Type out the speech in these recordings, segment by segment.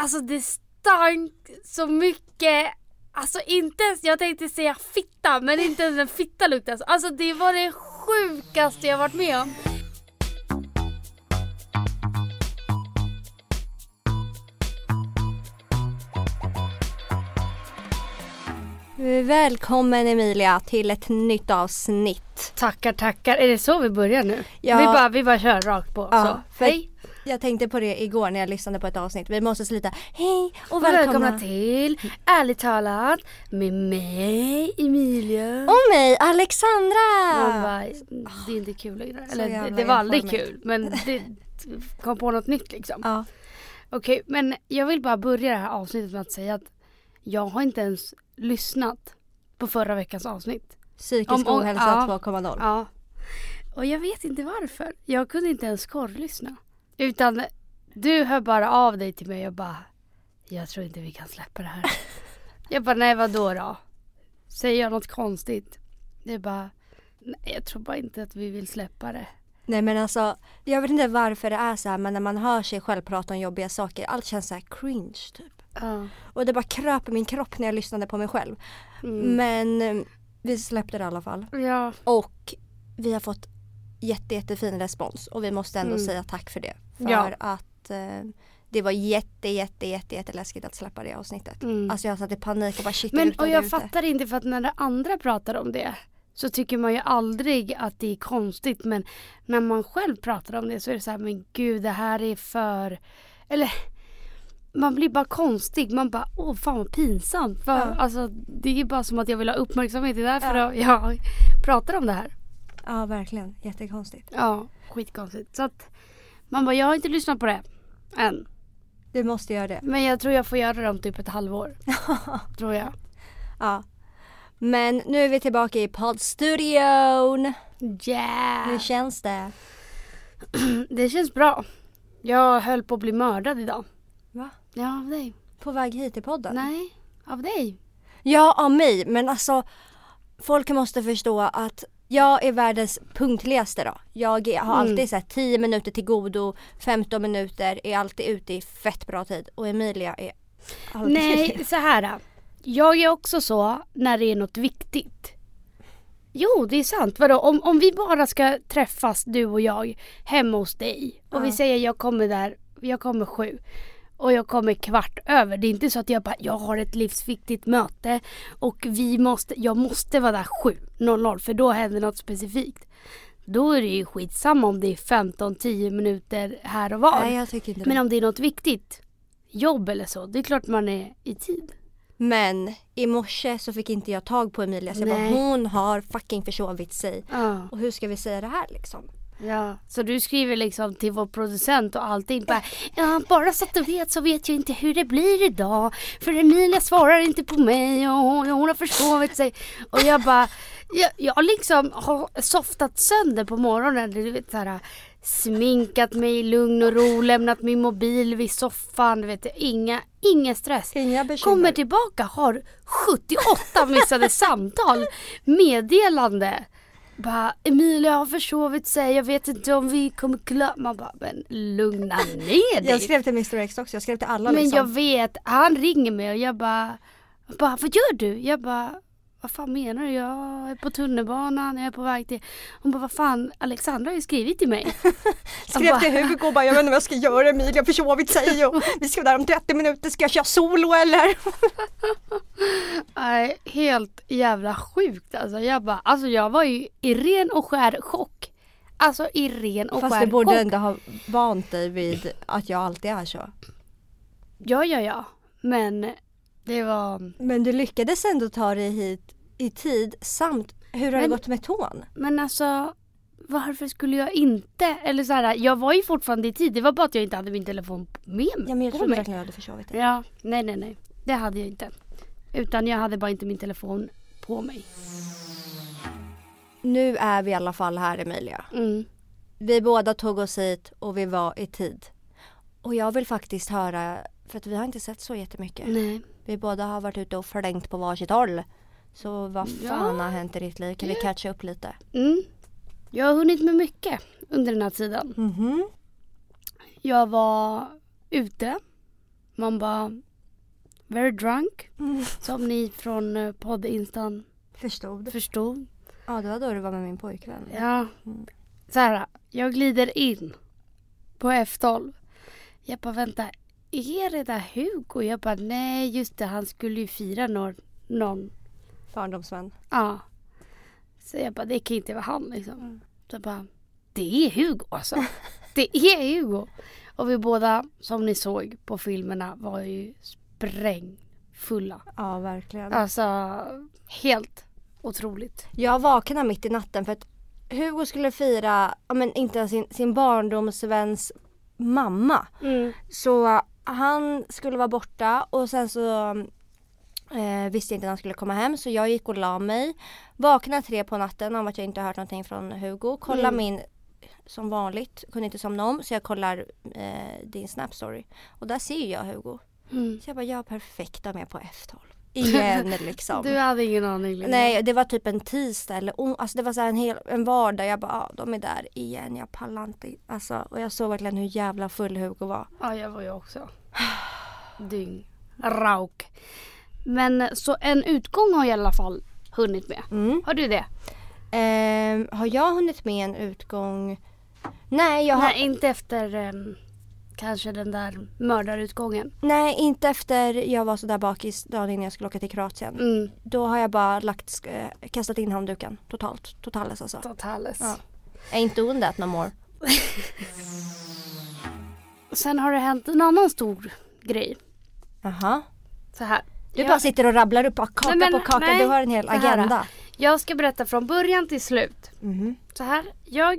Alltså det stank så mycket. Alltså inte ens, jag tänkte säga fitta men inte ens en fitta luktade så. Alltså det var det sjukaste jag varit med om. Välkommen Emilia till ett nytt avsnitt. Tackar tackar. Är det så vi börjar nu? Ja. Vi, bara, vi bara kör rakt på. Ja, så. Hej! Jag tänkte på det igår när jag lyssnade på ett avsnitt. Vi måste sluta. Hej och välkomna. Välkomna till Ärligt talat med mig Emilia. Och mig Alexandra. Man bara, det är inte kul längre. Eller det, det var aldrig kul men det kom på något nytt liksom. Ja. Okej men jag vill bara börja det här avsnittet med att säga att jag har inte ens lyssnat på förra veckans avsnitt. Psykisk Om- om- ohälsa ja. 2.0. Ja. Och jag vet inte varför. Jag kunde inte ens korrlyssna. Utan du hör bara av dig till mig och bara Jag tror inte vi kan släppa det här. jag bara nej vadå då? Säger jag något konstigt? Det är bara Nej jag tror bara inte att vi vill släppa det. Nej men alltså, jag vet inte varför det är så här men när man hör sig själv prata om jobbiga saker, allt känns så här cringe typ. Ja. Och det bara kröp i min kropp när jag lyssnade på mig själv. Mm. Men eh, vi släppte det i alla fall. Ja. Och vi har fått jätte, jättefin respons och vi måste ändå Mm. säga tack för det. För Ja. att eh, det var jätte, jätte, jätte, jätteläskigt att släppa det avsnittet. Mm. Alltså jag satt i panik och bara shit Men och jag ute. fattar inte för att när det andra pratar om det så tycker man ju aldrig att det är konstigt men när man själv pratar om det så är det så här men gud det här är för eller man blir bara konstig. Man bara åh fan vad pinsamt. För, Ja. Alltså det är bara som att jag vill ha uppmärksamhet. Det är därför Ja. jag pratar om det här. Ja verkligen, jättekonstigt. Ja skitkonstigt. Så att man bara jag har inte lyssnat på det än. Du måste göra det. Men jag tror jag får göra det om typ ett halvår. tror jag. Ja. Men nu är vi tillbaka i poddstudion. Yeah. Hur känns det? Det känns bra. Jag höll på att bli mördad idag. Va? Ja, av dig. På väg hit till podden? Nej, av dig. Ja, av mig. Men alltså folk måste förstå att jag är världens punktligaste då. Jag är- har Mm. alltid så här 10 minuter till godo, 15 minuter, är alltid ute i fett bra tid. Och Emilia är aldrig Nej, så här. då. Jag är också så när det är något viktigt. Jo, det är sant. Vadå? Om, om vi bara ska träffas, du och jag, hemma hos dig. Och vi Ja. säger jag kommer där, jag kommer sju. Och jag kommer kvart över. Det är inte så att jag bara, jag har ett livsviktigt möte. Och vi måste, jag måste vara där 7.00 för då händer något specifikt. Då är det ju skitsamma om det är 15-10 minuter här och var. Nej, jag tycker inte Men det. om det är något viktigt, jobb eller så, det är klart man är i tid. Men i morse så fick inte jag tag på Emilia så jag bara, hon har fucking försovit sig. Ja. Och hur ska vi säga det här liksom? Ja. Så du skriver liksom till vår producent och allting bara Ja, bara så att du vet så vet jag inte hur det blir idag. För Emilia svarar inte på mig och hon, hon har försovit sig. Och jag bara jag, jag liksom har softat sönder på morgonen. Du vet så här sminkat mig i lugn och ro, lämnat min mobil vid soffan. Du vet, inga, ingen stress. Inga bekymmer. Kommer tillbaka, har 78 missade samtal, meddelande. Bara, Emilia har försovit sig, jag vet inte om vi kommer klara... Man bara, men lugna ner dig. Jag skrev till Mr X också, jag skrev till alla men liksom. jag vet, han ringer mig och jag bara, bara, vad gör du? Jag bara, vad fan menar du? Jag är på tunnelbanan, jag är på väg till... Hon bara, vad fan, Alexandra har ju skrivit till mig. Skrev bara- till Hugo och bara, jag vet inte vad jag ska göra Emilia har försovit sig och vi ska vara där om 30 minuter, ska jag köra solo eller? Nej, helt jävla sjukt alltså. Jag bara, alltså jag var ju i ren och skär chock. Alltså i ren och Fast skär du borde chock. ändå ha vant dig vid att jag alltid är så. Ja, ja, ja. Men det var... Men du lyckades ändå ta dig hit i tid samt hur har det Men- gått med tån? Men alltså varför skulle jag inte? Eller så här, jag var ju fortfarande i tid. Det var bara att jag inte hade min telefon med mig. Ja men jag trodde verkligen jag hade försovit dig. Ja, nej, nej, nej. Det hade jag inte. Utan jag hade bara inte min telefon på mig. Nu är vi i alla fall här Emilia. Mm. Vi båda tog oss hit och vi var i tid. Och jag vill faktiskt höra, för att vi har inte sett så jättemycket. Nej. Vi båda har varit ute och flängt på varsitt håll. Så vad Ja. fan har hänt i ditt liv? Kan vi catcha upp lite? Mm. Jag har hunnit med mycket under den här tiden. Mhm. Jag var ute Man bara very drunk. Mm. Som ni från eh, poddinstan Förstod. förstod. Ja, det var då du var med min pojkvän. Ja. Mm. Så här, jag glider in på F12. Jag bara vänta, är det där Hugo? Jag bara nej just det, han skulle ju fira någon. någon. Barndomsvän. Ja. Så jag bara det kan inte vara han liksom. Mm. Så jag bara det är Hugo alltså. det är Hugo. Och vi båda som ni såg på filmerna var ju sprängfulla. Ja, verkligen. Alltså helt otroligt. Jag vaknade mitt i natten för att Hugo skulle fira, ja men inte sin, sin barndomsväns mamma. Så han skulle vara borta och sen så eh, visste jag inte när han skulle komma hem så jag gick och la mig. Vaknade tre på natten om att jag inte hört någonting från Hugo. Kolla Mm. min, som vanligt, kunde inte somna om så jag kollar eh, din Snap story. Och där ser jag Hugo. Mm. Så jag bara, är perfekt att med på F12. Igen liksom. Du hade ingen aning Linda. Nej, det var typ en tisdag eller alltså det var så en, hel, en vardag. Jag bara, ah, de är där igen. Jag pallar inte. Alltså, och jag såg verkligen hur jävla full Hugo var. Ja, jag var ju också. Dyng. Rauk. Men så en utgång har jag i alla fall hunnit med. Mm. Har du det? Ehm, har jag hunnit med en utgång? Nej, jag har, Nej, inte efter em, kanske den där mördarutgången. nej, inte efter jag var så där bakis dagen innan jag skulle åka till Kroatien. Mm. Då har jag bara lagt, eh, kastat in handduken totalt. Totales alltså. Totales. Ja. Är inte on that no more. Sen har det hänt en annan stor grej. Jaha. Så här. Du Jag- bara sitter och rabblar upp kaka Nej, men- på kaka. nej, du har en hel agenda. Jag ska berätta från början till slut. Mhm. Så här, jag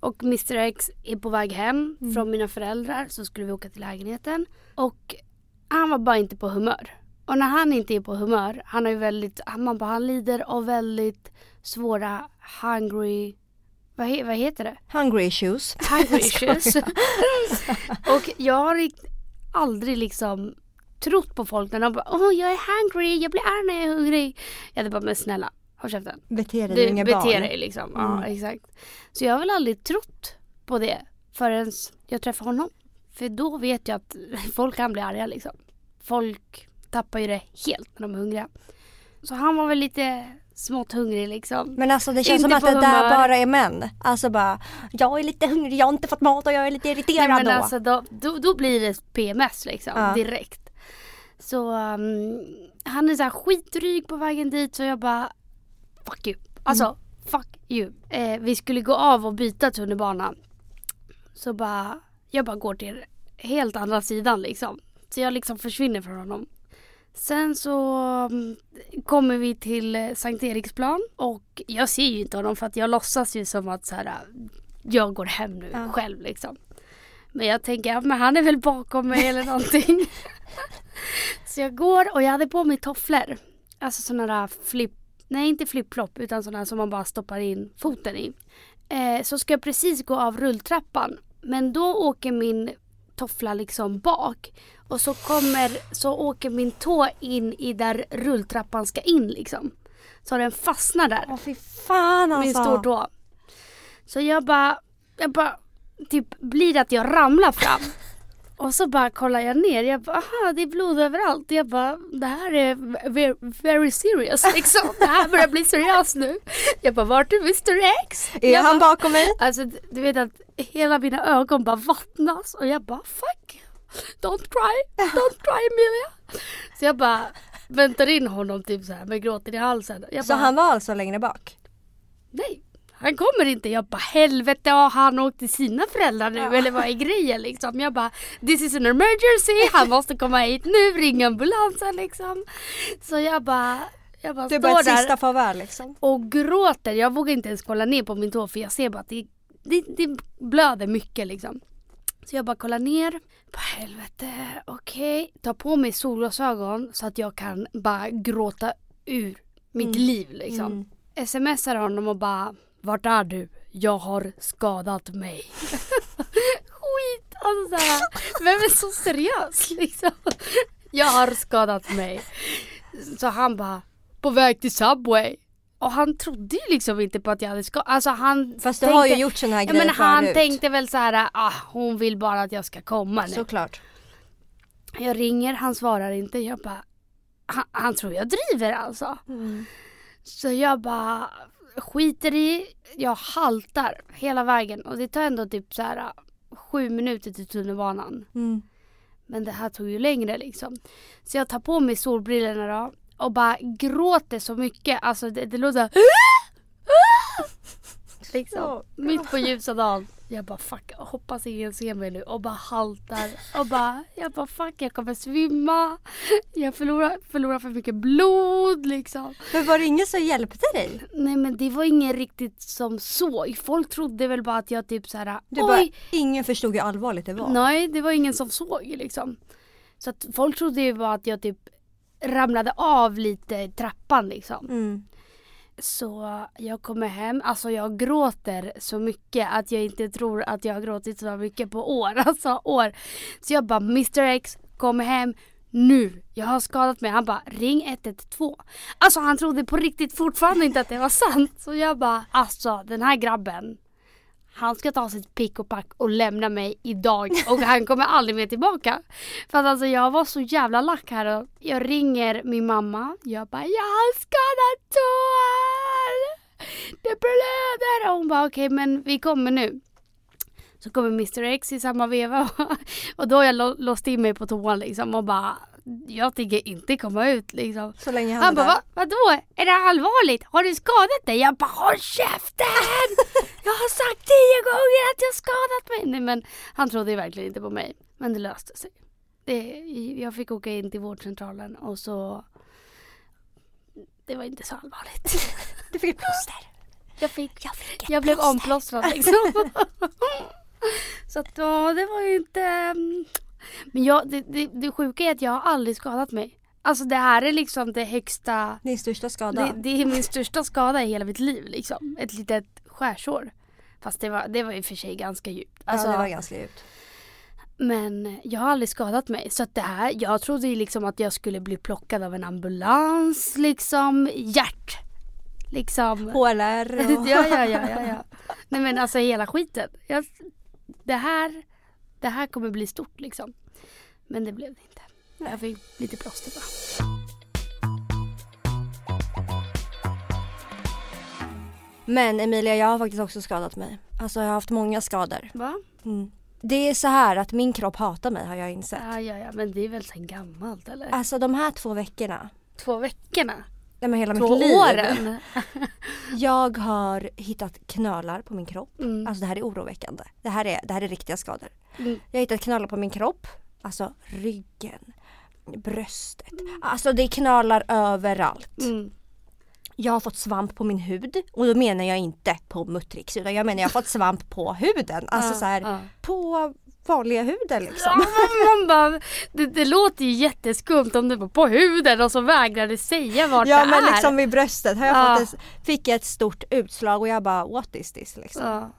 och Mr X är på väg hem från mina föräldrar så skulle vi åka till lägenheten. Och han var bara inte på humör. Och när han inte är på humör, han har ju väldigt, han, man bara, han lider av väldigt svåra hungry, vad, he, vad heter det? Hungry issues. Hungry issues. och jag har aldrig liksom trott på folk när de bara åh jag är hungry, jag blir arg när jag är hungrig. Jag hade bara men snälla, håll käften. Bete dig, du inget beter barn. dig liksom. Mm. Ja exakt. Så jag har väl aldrig trott på det förrän jag träffade honom. För då vet jag att folk kan bli arga liksom. Folk tappar ju det helt när de är hungriga. Så han var väl lite smått hungrig liksom. Men alltså det känns Inte som att det där humör. bara är män. Alltså bara, jag är lite hungrig, jag har inte fått mat och jag är lite irriterad Nej, men då. alltså då, då, då blir det PMS liksom Ja. direkt. Så um, han är så här skitdryg på vägen dit så jag bara fuck you. Alltså Mm. fuck you. Eh, vi skulle gå av och byta tunnelbana. Så bara, jag bara går till helt andra sidan liksom. Så jag liksom försvinner från honom. Sen så mm, kommer vi till eh, Sankt Eriksplan och jag ser ju inte honom för att jag låtsas ju som att så här, jag går hem nu Ja. själv liksom. Men jag tänker, ja, men han är väl bakom mig eller någonting. så jag går och jag hade på mig tofflor. Alltså sådana där flip, nej inte flip-flop utan sådana som man bara stoppar in foten i. Eh, så ska jag precis gå av rulltrappan. Men då åker min toffla liksom bak. Och så kommer, så åker min tå in i där rulltrappan ska in liksom. Så den fastnar där Åh fy fan alltså. min stortå. Så jag bara, jag bara, typ blir att jag ramlar fram. Och så bara kollar jag ner, jag bara, aha det är blod överallt. Jag bara, det här är very, very serious liksom. Det här börjar bli seriöst nu. Jag bara, vart är Mr X? Är jag han bara, bakom mig? Alltså du vet att hela mina ögon bara vattnas och jag bara, fuck. Don't cry, don't cry Emilia. Så jag bara väntar in honom typ så här med gråten i halsen. Jag Så bara, han var alltså längre bak? Nej, han kommer inte. Jag bara helvete har han åkt till sina föräldrar nu eller vad är grejen liksom? Jag bara this is an emergency, han måste komma hit nu, ring ambulansen liksom. Så jag bara, jag bara är står bara ett där sista farväl liksom. och gråter. Jag vågar inte ens kolla ner på min tå för jag ser bara att det, det, det blöder mycket liksom. Så jag bara kollar ner. På helvete, okej. Tar på mig solglasögon så att jag kan bara gråta ur mitt liv liksom. Mm. Smsar honom och bara Vart är du? Jag har skadat mig. Skit! Alltså såhär, vem är så seriös liksom? Jag har skadat mig. Så han bara På väg till Subway. Och han trodde ju liksom inte på att jag hade skadat Alltså han Fast du tänkte, har ju gjort såna här grejer men Han förut. tänkte väl så här, ah hon vill bara att jag ska komma nu. Såklart. Jag ringer, han svarar inte. Jag bara, han, han tror jag driver alltså. Mm. Så jag bara skiter i, jag haltar hela vägen och det tar ändå typ så här sju minuter till tunnelbanan. Mm. Men det här tog ju längre liksom. Så jag tar på mig solbrillorna då och bara gråter så mycket. Alltså det, det låter Liksom. Ja. Mitt på ljusa dagen. Jag bara fuck, hoppas ingen ser mig nu och bara haltar. Och bara, jag bara fuck jag kommer svimma. Jag förlorar, förlorar för mycket blod liksom. Men var det ingen som hjälpte dig? Nej men det var ingen riktigt som såg. Folk trodde väl bara att jag typ så här. Du oj. bara, ingen förstod hur allvarligt det var. Nej det var ingen som såg liksom. Så att folk trodde ju bara att jag typ ramlade av lite i trappan liksom. Mm. Så jag kommer hem, alltså jag gråter så mycket att jag inte tror att jag har gråtit så mycket på år. Alltså år. Så jag bara Mr X, kom hem nu. Jag har skadat mig. Han bara ring 112. Alltså han trodde på riktigt fortfarande inte att det var sant. Så jag bara alltså den här grabben. Han ska ta sitt pick och pack och lämna mig idag och han kommer aldrig mer tillbaka. För att alltså jag var så jävla lack här och jag ringer min mamma. Jag bara jag har skadat tår. Det blöder. Och hon bara okej men vi kommer nu. Så kommer Mr X i samma veva och då har jag låst in mig på toan liksom och bara jag tänker inte komma ut liksom. Så länge han, Han bara. Va, vadå? Är det allvarligt? Har du skadat dig? Jag bara, håll käften! Jag har sagt tio gånger att jag skadat mig! Nej men han trodde ju verkligen inte på mig. Men det löste sig. Det, jag fick åka in till vårdcentralen och så... Det var inte så allvarligt. Du fick ett plåster. Jag fick, Jag fick ett jag blev omplåstrad liksom. så att ja, det var ju inte... Men jag, det, det, det sjuka är att jag har aldrig skadat mig. Alltså det här är liksom det högsta... Din största skada. Det, det är min största skada i hela mitt liv liksom. Ett litet skärsår. Fast det var, det var i och för sig ganska djupt. Alltså, ja, det var ganska djupt. Men jag har aldrig skadat mig. Så att det här, jag trodde ju liksom att jag skulle bli plockad av en ambulans liksom. Hjärt. Liksom. HLR och... ja, ja, ja, ja, ja. Nej men alltså hela skiten. Jag, det här, det här kommer bli stort liksom. Men det blev det inte. Jag fick lite plåster bara. Men Emilia, jag har faktiskt också skadat mig. Alltså jag har haft många skador. Va? Mm. Det är så här att min kropp hatar mig har jag insett. Ja, ja, ja. Men det är väl sen gammalt eller? Alltså de här två veckorna, Två veckorna? nej men hela Två mitt liv. åren? Jag har hittat knölar på min kropp. Mm. Alltså det här är oroväckande. Det här är, det här är riktiga skador. Mm. Jag har hittat knölar på min kropp. Alltså ryggen, bröstet. Alltså det är knölar överallt. Mm. Jag har fått svamp på min hud och då menar jag inte på Muttrix utan jag menar jag har fått svamp på huden. Alltså Ja, så här ja. på vanliga huden liksom. Ja, man bara, det, det låter ju jätteskumt om det var på huden och så vägrar du säga vart Ja det men är. liksom vid bröstet har jag Ja. fått ett, fick jag ett stort utslag och jag bara what is this liksom.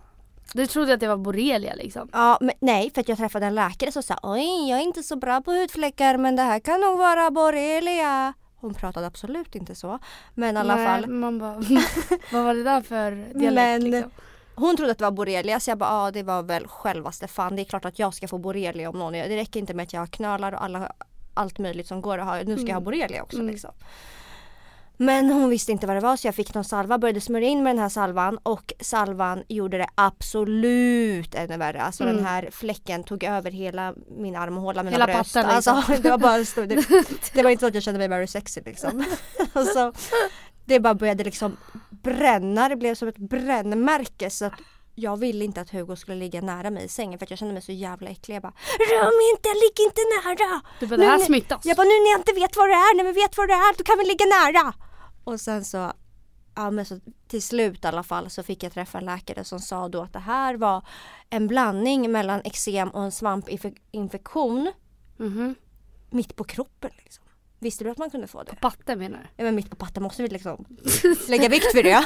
Du trodde att det var borrelia liksom? Ja, men nej för att jag träffade en läkare som sa oj jag är inte så bra på hudfläckar men det här kan nog vara borrelia. Hon pratade absolut inte så. Men i alla Nej, fall. Man bara, vad var det där för dialekt Men- liksom? Hon trodde att det var borrelia så jag bara ja det var väl självaste fan. Det är klart att jag ska få borrelia om någon. Det räcker inte med att jag har knölar och alla, allt möjligt som går att ha. Nu ska jag ha borrelia också Mm. liksom. Men hon visste inte vad det var så jag fick någon salva, började smörja in med den här salvan och salvan gjorde det absolut ännu värre. Alltså Mm. den här fläcken tog över hela min armhåla, mina Hela bröst. patten, liksom. Alltså det var bara stor, det, det var inte så att jag kände mig very sexy liksom. och så, det bara började liksom bränna, det blev som ett brännmärke så att jag ville inte att Hugo skulle ligga nära mig i sängen för att jag kände mig så jävla äcklig. Jag bara Rör mig inte, ligg inte nära! Du bara, det här Nu- smittas. Jag bara nu när jag inte vet vad det är, när vi vet vad det är då kan vi ligga nära! Och sen så, ja men så till slut i alla fall så fick jag träffa en läkare som sa då att det här var en blandning mellan eksem och en svampinfektion Mhm. mitt på kroppen liksom. Visste du att man kunde få det? Patte menar du? Ja men mitt på patten måste vi liksom lägga vikt vid det.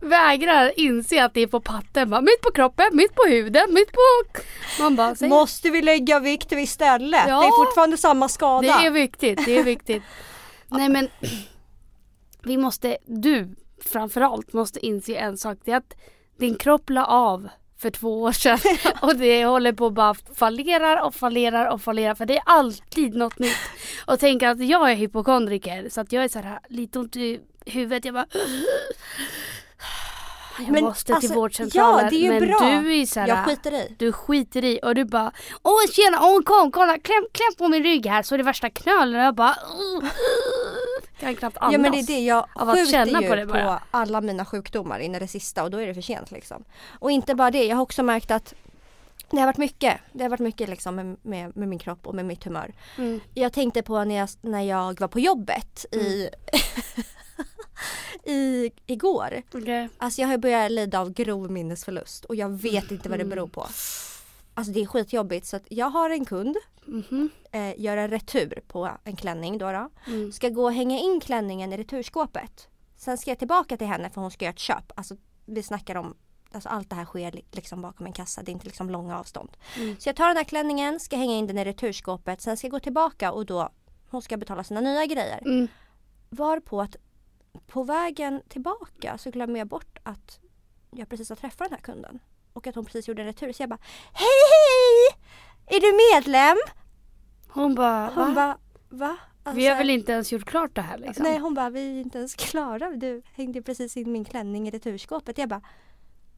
Vägrar inse att det är på patten. Bara, mitt på kroppen, mitt på huden, mitt på... Man bara, säg. Måste vi lägga vikt vid istället? Ja. Det är fortfarande samma skada. Det är viktigt, det är viktigt. Nej men vi måste, du framförallt måste inse en sak. Det är att din kropp la av för två år sedan. Och det håller på att bara fallerar och fallerar och fallerar för det är alltid något nytt. Och tänk att jag är hypokondriker så att jag är så här lite ont i huvudet. Jag bara jag Men, måste till alltså, vårdcentralen. ja, det är ju men bra. du är ju så här, Jag skiter i. du skiter i och du bara Åh tjena, åh kom, kolla, kläm, kläm på min rygg här så är det värsta knölen och jag bara "Ugh." Kan knappt andas. Ja men det är det, jag av att känna på på, det bara. alla mina sjukdomar in i det sista och då är det för sent liksom. Och inte bara det, jag har också märkt att det har varit mycket. Det har varit mycket liksom med, med, med min kropp och med mitt humör. Mm. Jag tänkte på när jag, när jag var på jobbet i, i igår. Okej. Alltså jag har börjat lida av grov minnesförlust och jag vet inte vad det beror på. Alltså det är skitjobbigt så att jag har en kund, Mhm. eh, gör en retur på en klänning då, då. Mm. Ska gå och hänga in klänningen i returskåpet. Sen ska jag tillbaka till henne för hon ska göra ett köp. Alltså vi snackar om Alltså allt det här sker li- liksom bakom en kassa, det är inte liksom långa avstånd. Mm. Så jag tar den här klänningen, ska hänga in den i returskåpet, sen ska jag gå tillbaka och då hon ska betala sina nya grejer. Mm. Var på att på vägen tillbaka så glömmer jag bort att jag precis har träffat den här kunden. Och att hon precis gjorde en retur. Så jag bara Hej hej! Är du medlem? Hon bara, Hon va? bara Va? Alltså, Vi har väl inte ens gjort klart det här liksom? Nej hon bara vi är inte ens klara. Du hängde precis in min klänning i returskåpet. Jag bara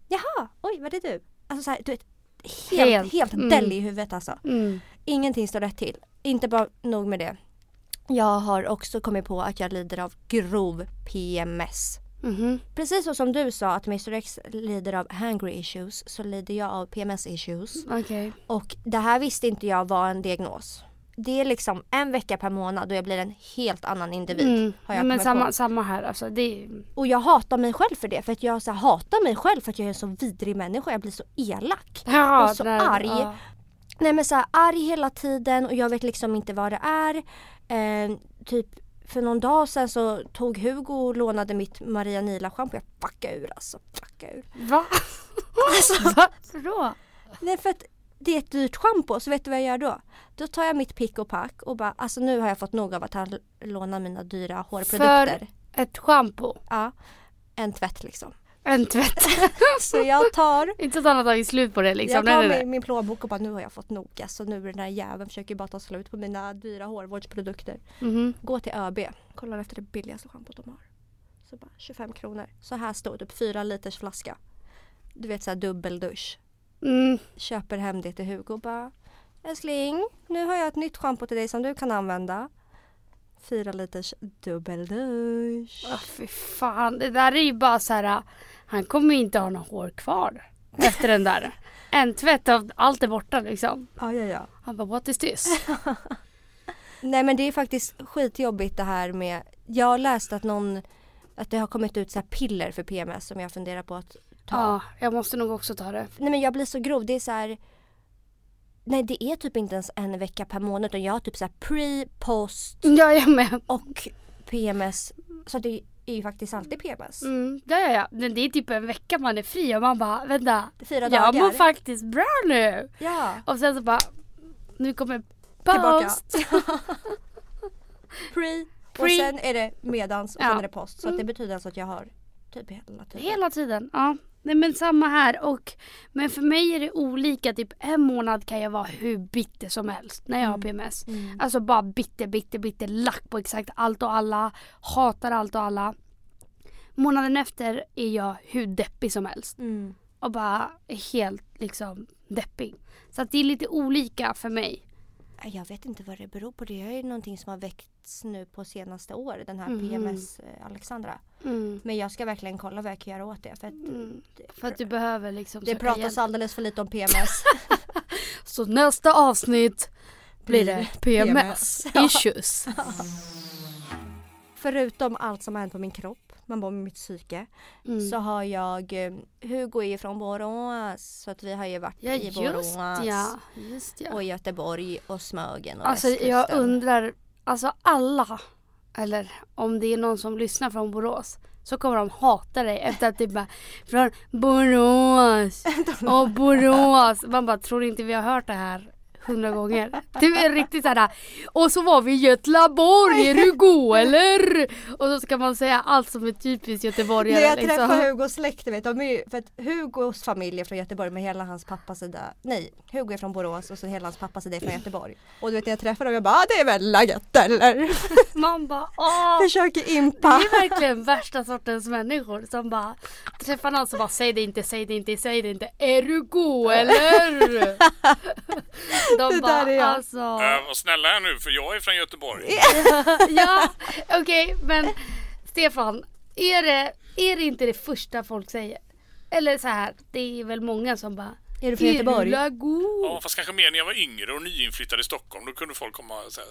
Jaha, oj var det du? Alltså så här, du vet, helt, Helt, helt, mm. dell i huvudet alltså. Mm. Ingenting står rätt till. Inte bara nog med det. Jag har också kommit på att jag lider av grov PMS. Mhm. Precis så som du sa att Mr X lider av hangry issues så lider jag av PMS issues. Okej. Och det här visste inte jag var en diagnos. Det är liksom en vecka per månad då jag blir en helt annan individ. Mm. Har jag Men samma, på. samma här alltså. Det Och jag hatar mig själv för det. För att jag så här, hatar mig själv för att jag är en så vidrig människa. Jag blir så elak. ja, Och så där- arg. Ja. Nej men så här, arg hela tiden och jag vet liksom inte vad det är. Eh, typ för någon dag sedan så tog Hugo och lånade mitt Maria Nila schampo. Jag fuckade ur alltså. Fuckade ur. Va? Alltså, Varför då? nej för att det är ett dyrt schampo så vet du vad jag gör då? Då tar jag mitt pick och pack och bara alltså nu har jag fått nog av att han lånar mina dyra hårprodukter. Ett schampo. Ja. En tvätt liksom. En tvätt. Så jag tar inte så att han har tagit slut på det liksom. Jag tar min, min plånbok och bara nu har jag fått nog. Alltså nu är den här jäveln försöker bara ta slut på mina dyra hårvårdsprodukter. Mhm. Gå till ÖB, kollar efter det billigaste schampot de har. Så bara 25 kronor. Så här stod typ 4 liters flaska. Du vet såhär dubbeldusch. Mm. Köper hem det till Hugo och bara Älskling, nu har jag ett nytt schampo till dig som du kan använda. 4 liters dubbeldusch. Åh, fy fan, det där är ju bara så här. Han kommer ju inte ha något hår kvar efter den där. En tvätt av allt är borta liksom. Ja, ja, ja. Han bara what is this? Nej men det är faktiskt skitjobbigt det här med Jag har läst att någon Att det har kommit ut så här piller för PMS som jag funderar på att ta. Ja, jag måste nog också ta det. Nej men jag blir så grov. Det är så här. Nej det är typ inte ens en vecka per månad utan jag har typ så här pre, post Ja, jag med. och PMS. Så det är ju faktiskt alltid PMS. Mm, ja, ja, ja. Men det är typ en vecka man är fri och man bara vänta. Fyra Jag dagar. mår faktiskt bra nu. ja. Och sen så bara nu kommer Tillbaka. post. Pre, och Pre. sen är det medans och Ja. sen är det post. Så att det Mm. betyder alltså att jag har typ hela tiden. Hela tiden. Ja. Nej men samma här och men för mig är det olika. Typ en månad kan jag vara hur bitter som helst när jag har PMS. Mm. Alltså bara bitter, bitter, bitter. Lack på exakt allt och alla. Hatar allt och alla. Månaden efter är jag hur deppig som helst. Mm. Och bara helt liksom deppig. Så att det är lite olika för mig. Jag vet inte vad det beror på. Det är ju någonting som har väckts nu på senaste år. Den här Mhm. PMS eh, Alexandra. Mm. Men jag ska verkligen kolla vad jag kan göra åt det. För att Mm. det, För att du behöver liksom det pratas hjälp. alldeles för lite om PMS. Så nästa avsnitt blir det PMS, PMS. Issues. Förutom allt som har hänt på min kropp, man bara med mitt psyke. Mm. Så har jag, eh, Hugo är från Borås. Så att vi har ju varit Ja i Borås. ja. Ja. Och Göteborg och Smögen och Alltså jag undrar, alltså alla, eller om det är någon som lyssnar från Borås så kommer de hata dig efter att det bara från Borås och Borås. Man bara tror inte vi har hört det här hundra gånger. Det är riktigt såhär. Och så var vi i Götlaborg, är du god eller? Och så ska man säga allt som är typiskt göteborgare. När jag liksom. Hugos släkt, du vet, de är ju, för att Hugos familj är från Göteborg med hela hans pappas sida. Nej, Hugo är från Borås och så hela hans pappas sida är från Göteborg. Och du vet när jag träffar dem, jag bara ah, det är väl gött eller? Man bara åh. Försöker Det impa. är verkligen värsta sortens människor som bara träffar någon som bara säg det inte, säg det inte, säg det inte. Är du god eller? De Det bara där är jag. alltså. Äh, var snälla här nu för jag är från Göteborg. ja, okej men Stefan, är det, är det inte det första folk säger? Eller så här, det är väl många som bara Är du från Göteborg? Ja fast kanske mer när jag var yngre och nyinflyttad i Stockholm. Då kunde folk komma och säga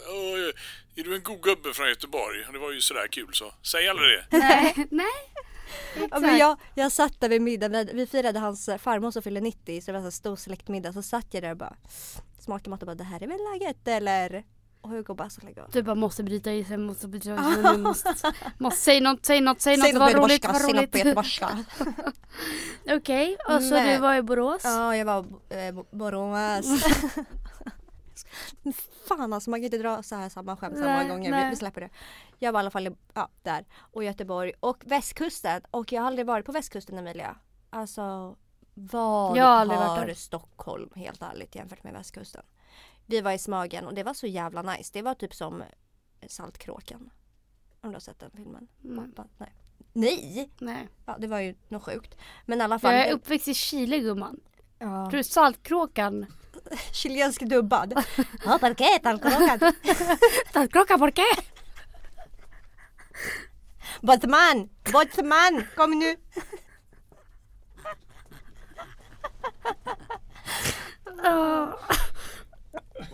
är du en god gubbe från Göteborg? Och det var ju sådär kul så. Säg aldrig det. Nej, nej. Ja, men jag, jag satt där vid middagen, vi firade hans farmor som fyllde 90 så det var en stor släktmiddag. Så satt jag där och bara smakade mat och bara det här är väl läget eller? Och Hugo bara så lägger Du bara måste bryta i sig, måste bryta i sig, nu måste, måste säg något, säg något, säg något, vad roligt, vad säg något roligt. på göteborgska. Okej, och så du var i Borås? Ja, jag var eh, Bo- Borås. Fan alltså man kan inte dra så här samma skämt många gånger. Vi, släpper det. Jag var i alla fall i, ja, där. Och Göteborg och västkusten. Och jag har aldrig varit på västkusten Emilia. Alltså vad Jag har har. Stockholm helt ärligt jämfört med västkusten. Vi var i Smögen och det var så jävla nice. Det var typ som Saltkråkan. Om du har sett den filmen? Mm. Bara, Nej. Nej! Nej. Ja, det var ju något sjukt. Men i alla fall. Jag är uppväxt i Chile gumman. ja. Tror du Saltkråkan? Chilensk dubbad. Ja, parkett, alkråkan. Saltkråkan por qué? Båtsman! Kom nu!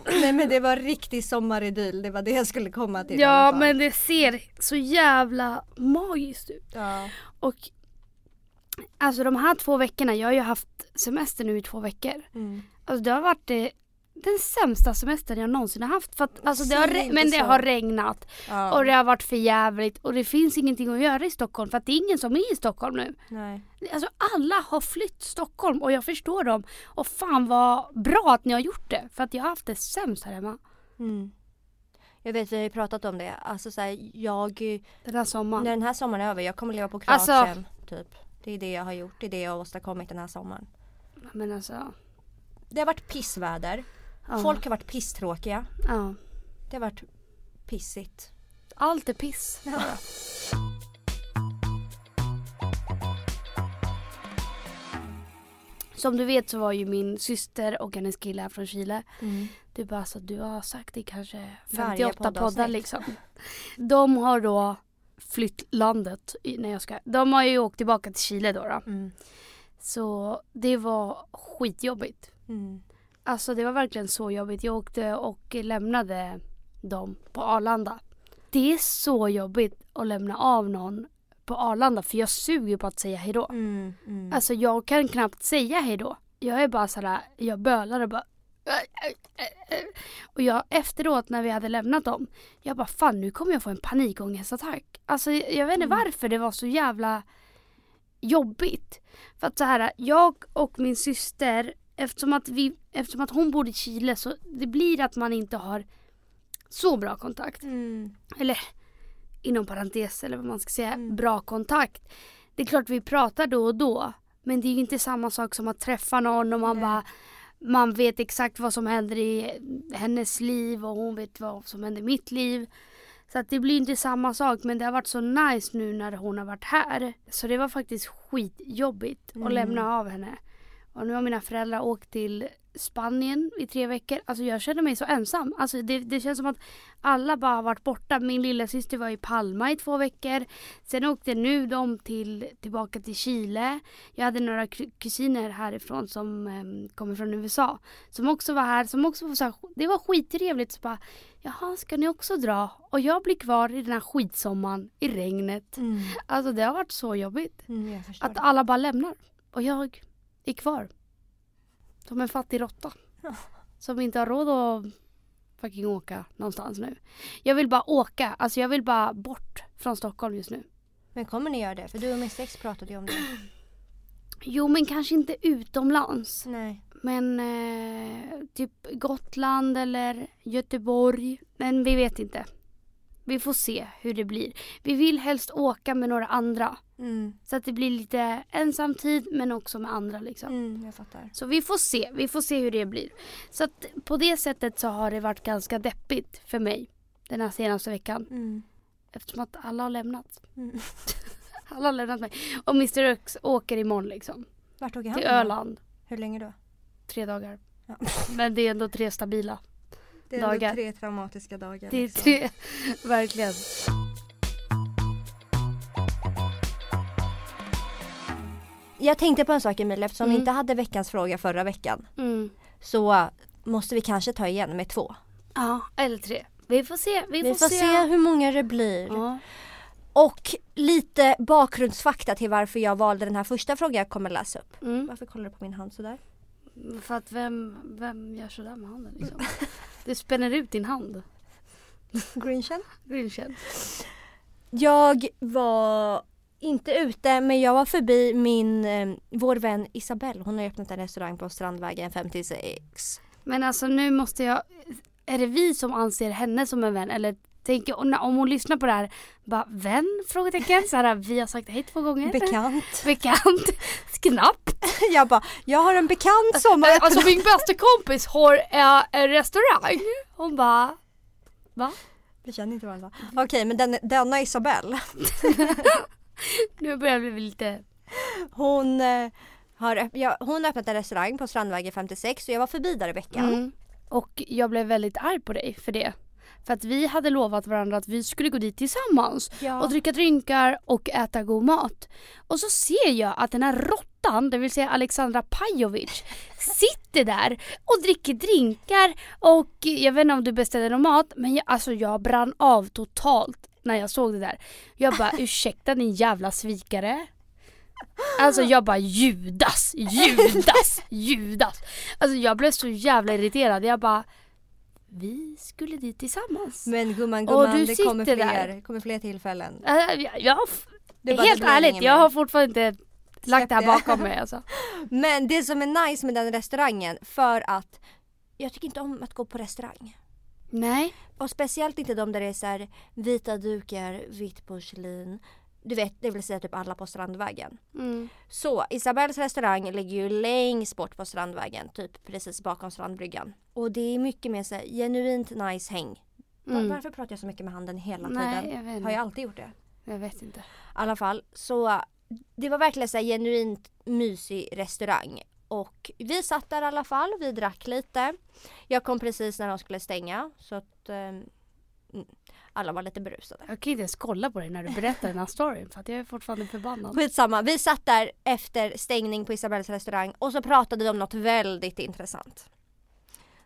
Nej men det var riktig sommaridyll, det var det jag skulle komma till Ja men det ser så jävla magiskt ut. Ja. Och alltså de här två veckorna, jag har ju haft semester nu i två veckor. Mm. Alltså det har varit det, den sämsta semestern jag någonsin har haft. För att, alltså, det har, inte men det så. har regnat Ja. och det har varit för jävligt och det finns ingenting att göra i Stockholm för att det är ingen som är i Stockholm nu. Nej. Alltså alla har flytt Stockholm och jag förstår dem. Och fan vad bra att ni har gjort det. För att jag har haft det sämst här hemma. Mm. Jag vet, vi har ju pratat om det. Alltså så här, jag, Den här sommaren. när den här sommaren är över, jag kommer leva på Alltså- Kroatien. Typ. Det är det jag har gjort, det är det jag har åstadkommit den här sommaren. Men alltså. Det har varit pissväder. Ja. Folk har varit pisstråkiga. Ja. Det har varit pissigt. Allt är piss. Som du vet så var ju min syster och hennes kille här från Chile. Du bara alltså, du har sagt det kanske Varje 58 poddar liksom. De har då flytt landet. Nej jag ska. De har ju åkt tillbaka till Chile då. då. Mm. Så det var skitjobbigt. Mm. Alltså det var verkligen så jobbigt. Jag åkte och lämnade dem på Arlanda. Det är så jobbigt att lämna av någon på Arlanda för jag suger på att säga hejdå. Mm. Mm. Alltså jag kan knappt säga hejdå. Jag är bara sådär, jag bölar och bara och jag efteråt när vi hade lämnat dem, jag bara fan nu kommer jag få en panikångestattack. Alltså jag jag vet inte varför det var så jävla jobbigt. För att så här, jag och min syster, eftersom att, vi, eftersom att hon bor i Chile så det blir att man inte har så bra kontakt. Mm. Eller inom parentes eller vad man ska säga, Mm. bra kontakt. Det är klart vi pratar då och då. Men det är ju inte samma sak som att träffa någon och man Nej. bara man vet exakt vad som händer i hennes liv och hon vet vad som händer i mitt liv. Så att det blir inte samma sak men det har varit så nice nu när hon har varit här. Så det var faktiskt skitjobbigt Mm. att lämna av henne. Och nu har mina föräldrar åkt till Spanien i tre veckor. Alltså jag känner mig så ensam. Alltså det, det känns som att alla bara har varit borta. Min lilla syster var i Palma i två veckor. Sen åkte nu de till, tillbaka till Chile. Jag hade några ku- kusiner härifrån som em, kommer från USA. Som också var här. Som också var så här, det var skittrevligt. Så bara, Jaha, ska ni också dra? Och jag blir kvar i den här skitsommaren i regnet. Mm. Alltså det har varit så jobbigt. Mm. Att alla bara lämnar. Och jag är kvar. Som en fattig råtta. Som inte har råd att fucking åka någonstans nu. Jag vill bara åka. Alltså jag vill bara bort från Stockholm just nu. Men kommer ni göra det? För du och Miss X pratade ju om det. Jo men kanske inte utomlands. Nej. Men eh, typ Gotland eller Göteborg. Men vi vet inte. Vi får se hur det blir. Vi vill helst åka med några andra. Mm. Så att det blir lite ensam tid men också med andra liksom. Mm, jag fattar. Så vi får se, vi får se hur det blir. Så att på det sättet så har det varit ganska deppigt för mig den här senaste veckan. Mm. Eftersom att alla har lämnat. Mm. Alla har lämnat mig. Och Mr X åker imorgon liksom. Vart åker han? Till? Öland. Hur länge då? Tre dagar. Ja. Men det är ändå tre stabila. Det är Dagar. tre traumatiska dagar. Det är liksom. tre, verkligen. Jag tänkte på en sak Emilia, eftersom vi Mm. inte hade veckans fråga förra veckan Mm. så måste vi kanske ta igen med två. Ja, eller tre. Vi får se. Vi, Vi får se hur många det blir. Ja. Och lite bakgrundsfakta till varför jag valde den här första frågan jag kommer läsa upp. Mm. Varför kollar du på min hand sådär? För att vem, vem gör sådär med handen liksom? Du spänner ut din hand. Grinchen? Grinchen. Jag var inte ute men jag var förbi min, eh, vår vän Isabelle. Hon har öppnat en restaurang på Strandvägen 56. Men alltså nu måste jag... Är det vi som anser henne som en vän? Eller tänker om hon lyssnar på det här, bara vän? Frågetecken. Så här, vi har sagt hej två gånger. Bekant. Bekant. Knappt. jag bara, jag har en bekant som öppnat Alltså min bästa kompis har äh, en restaurang. Hon bara, va? Vi känner inte varandra. Okej men den, denna Isabelle, Nu börjar det bli lite... hon, eh, har, ja, hon öppnat en restaurang på Strandvägen 56 och jag var förbi där i veckan. Mm. Och jag blev väldigt arg på dig för det. För att vi hade lovat varandra att vi skulle gå dit tillsammans Ja. och dricka drinkar och äta god mat. Och så ser jag att den här råttan, det vill säga Alexandra Pajovic, sitter där och dricker drinkar och jag vet inte om du beställde någon mat men jag, alltså jag brann av totalt när jag såg det där. Jag bara ursäkta din jävla svikare. Alltså jag bara Judas, Judas, Judas. Alltså jag blev så jävla irriterad. Jag bara vi skulle dit tillsammans. Men gumman, Och gumman du det kommer fler, där. kommer fler tillfällen. Äh, jag, jag, bara helt ärligt, jag har fortfarande inte lagt det här bakom mig alltså. Men det som är nice med den restaurangen för att jag tycker inte om att gå på restaurang. Nej. Och speciellt inte de där det är så här vita dukar, vitt porslin. Du vet, det vill säga typ alla på Strandvägen. Mm. Så Isabells restaurang ligger ju längst bort på Strandvägen, typ precis bakom Strandbryggan. Och det är mycket mer så här, genuint nice häng. Mm. Varför pratar jag så mycket med handen hela Nej, tiden? jag Har jag alltid gjort det? Jag vet inte. I alla fall, så det var verkligen så här genuint mysig restaurang. Och vi satt där i alla fall, vi drack lite. Jag kom precis när de skulle stänga så att mm, alla var lite berusade. Jag kan inte ens kolla på dig när du berättar den här storyn för att jag är fortfarande förbannad. Skitsamma, vi satt där efter stängning på Isabells restaurang och så pratade de om något väldigt intressant.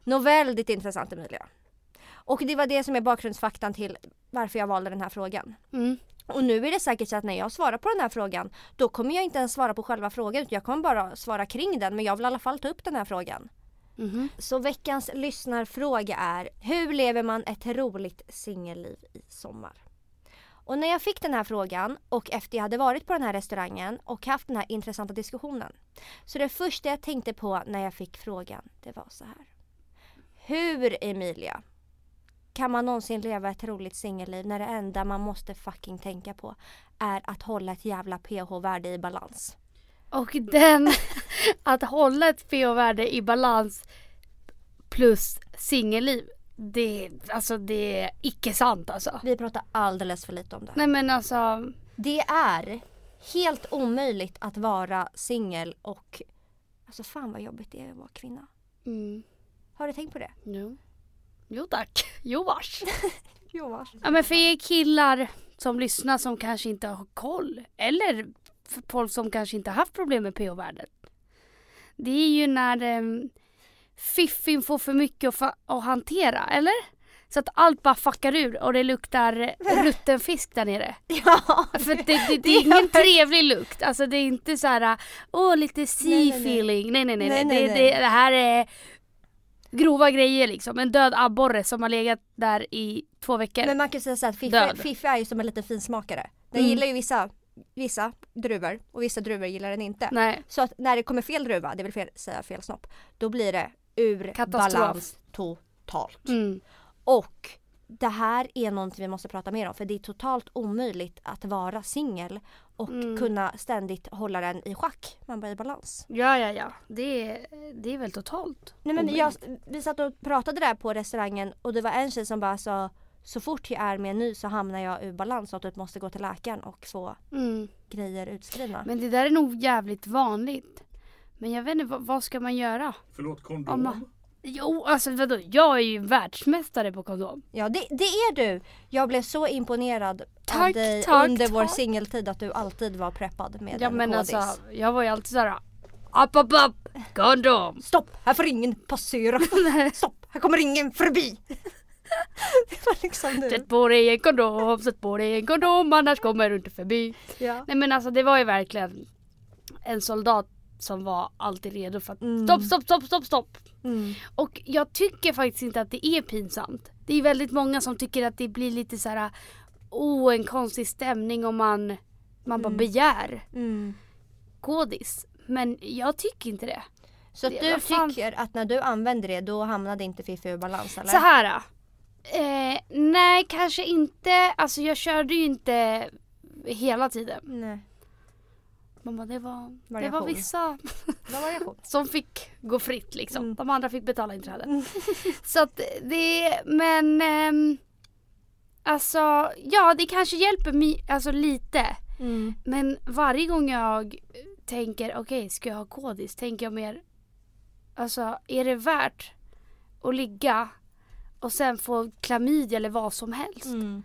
Något väldigt intressant Emilia. Och det var det som är bakgrundsfaktan till varför jag valde den här frågan. Mm. Och nu är det säkert så att när jag svarar på den här frågan då kommer jag inte ens svara på själva frågan utan jag kommer bara svara kring den men jag vill i alla fall ta upp den här frågan. Mhm. Så veckans lyssnarfråga är Hur lever man ett roligt singelliv i sommar? Och när jag fick den här frågan och efter jag hade varit på den här restaurangen och haft den här intressanta diskussionen. Så det första jag tänkte på när jag fick frågan det var så här. Hur Emilia kan man någonsin leva ett roligt singelliv när det enda man måste fucking tänka på är att hålla ett jävla pH-värde i balans? Och den, att hålla ett pH-värde i balans plus singelliv. Det, alltså det är icke sant alltså. Vi pratar alldeles för lite om det. Nej men alltså. Det är helt omöjligt att vara singel och alltså fan vad jobbigt det är att vara kvinna. Mm, Har du tänkt på det? jo. jo tack. Jo vars. Jo vars. Ja men för er killar som lyssnar som kanske inte har koll. Eller för folk som kanske inte har haft problem med pH-värdet. Det är ju när um, fiffin får för mycket att, fa- att hantera, eller? Så att allt bara fuckar ur och det luktar rutten fisk där nere. Ja. För det, det, det Det är ingen trevlig lukt. Alltså det är inte så här, åh lite sea feeling. Nej nej nej. Nej, nej, nej, det. Det, det här är grova grejer liksom. En död abborre som har legat där i två veckor. Men man kan säga så att Fiffi, Död. Fiffi är ju som en liten finsmakare. Den Mm. gillar ju vissa vissa druvor och vissa druvor gillar den inte. Nej. Så att när det kommer fel druva, det vill fel, säga fel snopp, då blir det ur Katastrof. balans totalt. Mm. Och det här är någonting vi måste prata mer om för det är totalt omöjligt att vara singel och Mm. kunna ständigt hålla den i schack. Man bara i balans. Ja, ja, ja. Det är, det är väl totalt Nej, men omöjligt. jag, vi satt och pratade där på restaurangen och det var en tjej som bara sa så fort jag är med en ny så hamnar jag ur balans och att du måste gå till läkaren och få Mm. grejer utskrivna. Men det där är nog jävligt vanligt. Men jag vet inte, vad, vad ska man göra? Förlåt, Om kondom? man- Jo, alltså vadå? Jag är ju världsmästare på kondom. Ja det, det är du! Jag blev så imponerad av Tack, dig tack, under vår tack. singeltid att du alltid var preppad med Ja en men kodis. alltså, jag var ju alltid såhär App, app, app, kondom! Stopp! Här får ingen passera! Stopp! Här kommer ingen förbi! Det var liksom du. Sätt på dig en kondom, sätt på dig en kondom annars kommer du inte förbi. Ja. Nej men alltså det var ju verkligen en soldat som var alltid redo för att Mm. stopp, stopp, stopp, stopp, stopp. Mm. Och jag tycker faktiskt inte att det är pinsamt. Det är väldigt många som tycker att det blir lite så här, oh en konstig stämning om man, man bara Mm. begär Mm. kodis. Men jag tycker inte det. Så att Det- du tycker att när du använder det då hamnade inte Fifi ur balans eller? Så här. Eh, nej kanske inte, alltså jag körde ju inte hela tiden. Nej. Mamma det var, det var vissa Det var som fick gå fritt liksom. Mm. De andra fick betala inträde. Så att det, men ehm, alltså ja det kanske hjälper mig, alltså lite. Mm. Men varje gång jag tänker okej ska jag ha kodis tänker jag mer alltså är det värt att ligga och sen få klamydia eller vad som helst. Mm.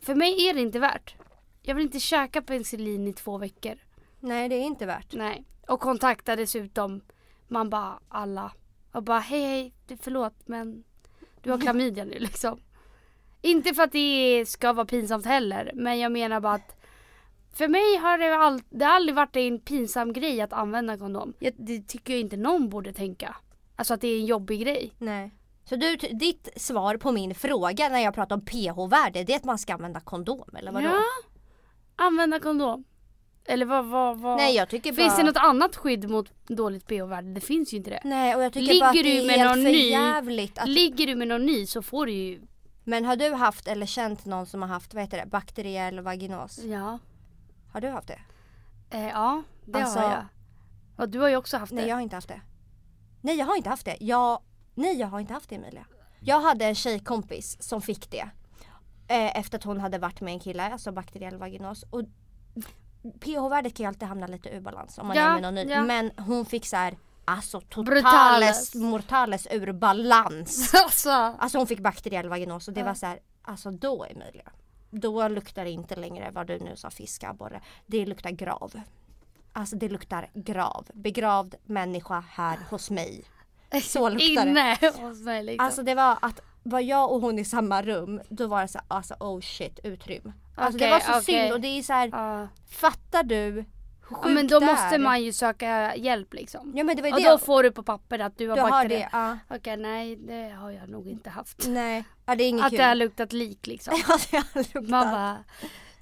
För mig är det inte värt. Jag vill inte käka penicillin i två veckor. Nej det är inte värt. Nej. Och kontakta dessutom man bara alla och bara hej hej förlåt men du har klamydia nu liksom. Inte för att det ska vara pinsamt heller men jag menar bara att för mig har det, all, det har aldrig varit en pinsam grej att använda kondom. Jag, det tycker jag inte någon borde tänka. Alltså att det är en jobbig grej. Nej. Så du, ditt svar på min fråga när jag pratar om pH-värde det är att man ska använda kondom eller vadå? Ja. Använda kondom. Eller vad, vad, vad? Nej jag tycker bara... Finns det något annat skydd mot dåligt pH-värde? Det finns ju inte det. Nej och jag tycker Ligger bara att det är helt någon för ny- jävligt att... Ligger du med någon ny så får du ju Men har du haft eller känt någon som har haft, vad heter det, bakteriell vaginos? Ja. Har du haft det? Eh, ja, det Alltså- har jag. Och du har ju också haft Nej det. jag har inte haft det. Nej jag har inte haft det. Jag, nej jag har inte haft det Emilia. Jag hade en tjejkompis som fick det. Eh, efter att hon hade varit med en kille, alltså bakteriell vaginos. Och pH-värdet kan ju alltid hamna lite ur balans om man Ja, är med någon ny. ja. Men hon fick så här, alltså totales Brutales. mortales ur balans. alltså. Alltså hon fick bakteriell vaginos och det Ja. var så här, alltså då Emilia. Då luktar det inte längre vad du nu sa fiskabborre. Det luktar grav. Alltså det luktar grav. Begravd människa här hos mig. Så luktar det. Inne hos mig liksom. Alltså det var att var jag och hon i samma rum då var det så här, alltså oh shit utrym. Alltså det Okej, var så okej. synd och det är så här, ja. fattar du hur ja, sjukt men då det måste är? man ju söka hjälp liksom. Ja men det var ju Och det. då får du på papper att du har du har det, ja. Okej nej det har jag nog inte haft. Nej, ja, det är inget Att kul. det har luktat lik liksom. Ja, det har luktat. Man bara